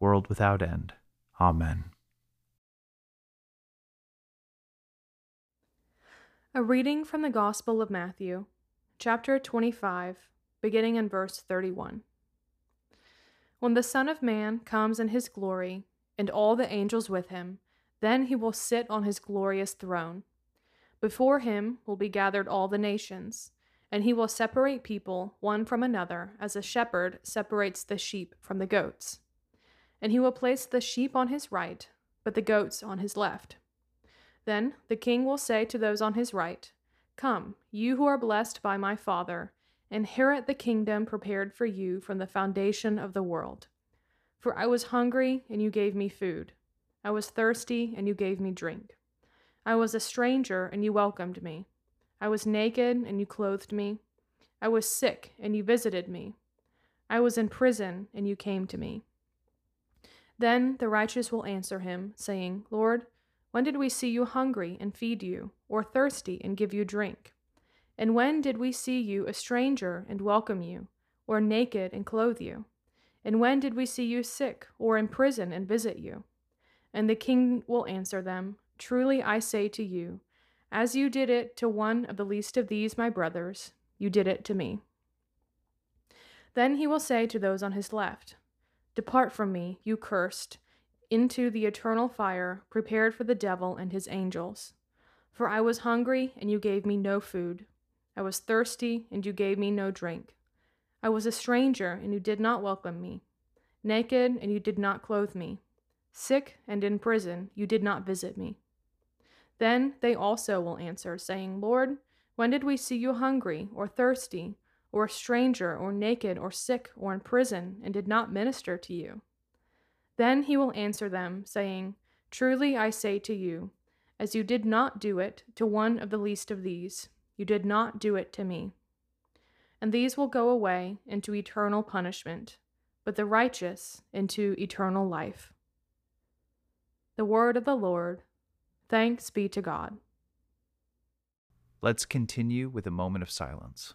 world without end. Amen. A reading from the Gospel of Matthew, chapter 25, beginning in verse 31. When the Son of Man comes in his glory, and all the angels with him, then he will sit on his glorious throne. Before him will be gathered all the nations, and he will separate people one from another, as a shepherd separates the sheep from the goats. And he will place the sheep on his right, but the goats on his left. Then the king will say to those on his right, Come, you who are blessed by my Father, inherit the kingdom prepared for you from the foundation of the world. For I was hungry, and you gave me food. I was thirsty, and you gave me drink. I was a stranger, and you welcomed me. I was naked, and you clothed me. I was sick, and you visited me. I was in prison, and you came to me. Then the righteous will answer him, saying, Lord, when did we see you hungry and feed you, or thirsty and give you drink? And when did we see you a stranger and welcome you, or naked and clothe you? And when did we see you sick, or in prison and visit you? And the king will answer them, Truly I say to you, as you did it to one of the least of these my brothers, you did it to me. Then he will say to those on his left, Depart from me, you cursed, into the eternal fire prepared for the devil and his angels. For I was hungry, and you gave me no food. I was thirsty, and you gave me no drink. I was a stranger, and you did not welcome me. Naked, and you did not clothe me. Sick and in prison, you did not visit me. Then they also will answer, saying, Lord, when did we see you hungry, or thirsty, or a stranger, or naked, or sick, or in prison, and did not minister to you? Then he will answer them, saying, Truly I say to you, as you did not do it to one of the least of these, you did not do it to me. And these will go away into eternal punishment, but the righteous into eternal life. The word of the Lord. Thanks be to God. Let's continue with a moment of silence.